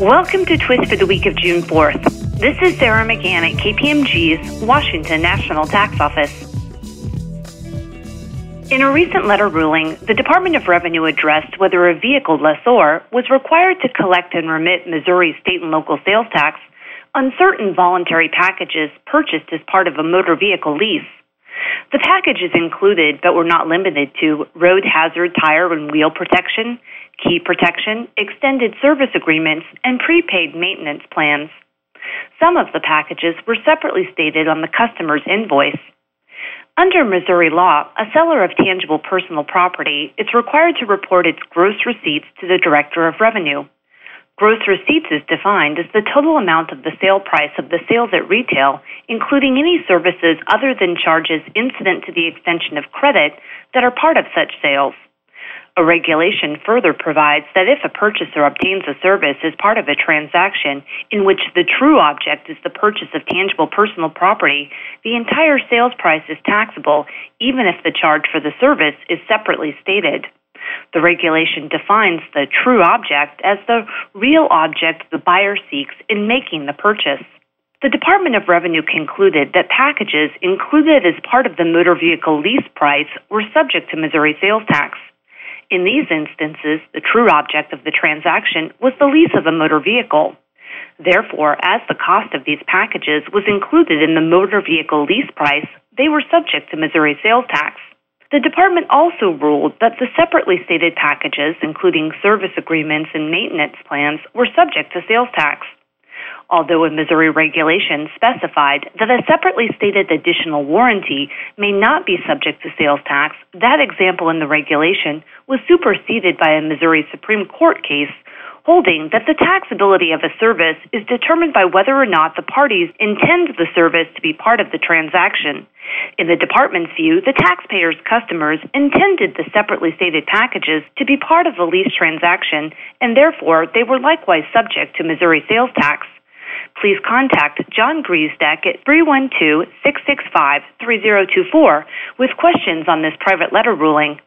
Welcome to Twist for the week of June 4th. This is Sarah McGann at KPMG's Washington National Tax Office. In a recent letter ruling, the Department of Revenue addressed whether a vehicle lessor was required to collect and remit Missouri state and local sales tax on certain voluntary packages purchased as part of a motor vehicle lease. The packages included, but were not limited to, road hazard tire and wheel protection, key protection, extended service agreements, and prepaid maintenance plans. Some of the packages were separately stated on the customer's invoice. Under Missouri law, a seller of tangible personal property is required to report its gross receipts to the Director of Revenue. Gross receipts is defined as the total amount of the sale price of the sales at retail, including any services other than charges incident to the extension of credit that are part of such sales. A regulation further provides that if a purchaser obtains a service as part of a transaction in which the true object is the purchase of tangible personal property, the entire sales price is taxable, even if the charge for the service is separately stated. The regulation defines the true object as the real object the buyer seeks in making the purchase. The Department of Revenue concluded that packages included as part of the motor vehicle lease price were subject to Missouri sales tax. In these instances, the true object of the transaction was the lease of a motor vehicle. Therefore, as the cost of these packages was included in the motor vehicle lease price, they were subject to Missouri sales tax. The department also ruled that the separately stated packages, including service agreements and maintenance plans, were subject to sales tax although a Missouri regulation specified that a separately stated additional warranty may not be subject to sales tax, that example in the regulation was superseded by a Missouri Supreme Court case holding that the taxability of a service is determined by whether or not the parties intend the service to be part of the transaction. In the department's view, the taxpayer's customers intended the separately stated packages to be part of the lease transaction, and therefore they were likewise subject to Missouri sales tax please contact John Griesdeck at 312 665 3024 with questions on this private letter ruling.